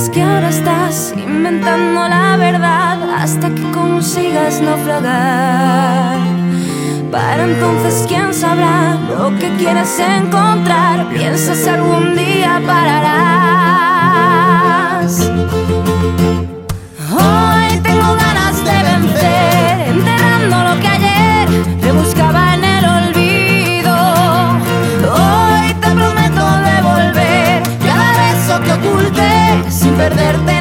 Sabes que ahora estás inventando la verdad hasta que consigas naufragar. Para entonces, ¿quién sabrá lo que quieres encontrar? Piensas algún día pararás. perderte.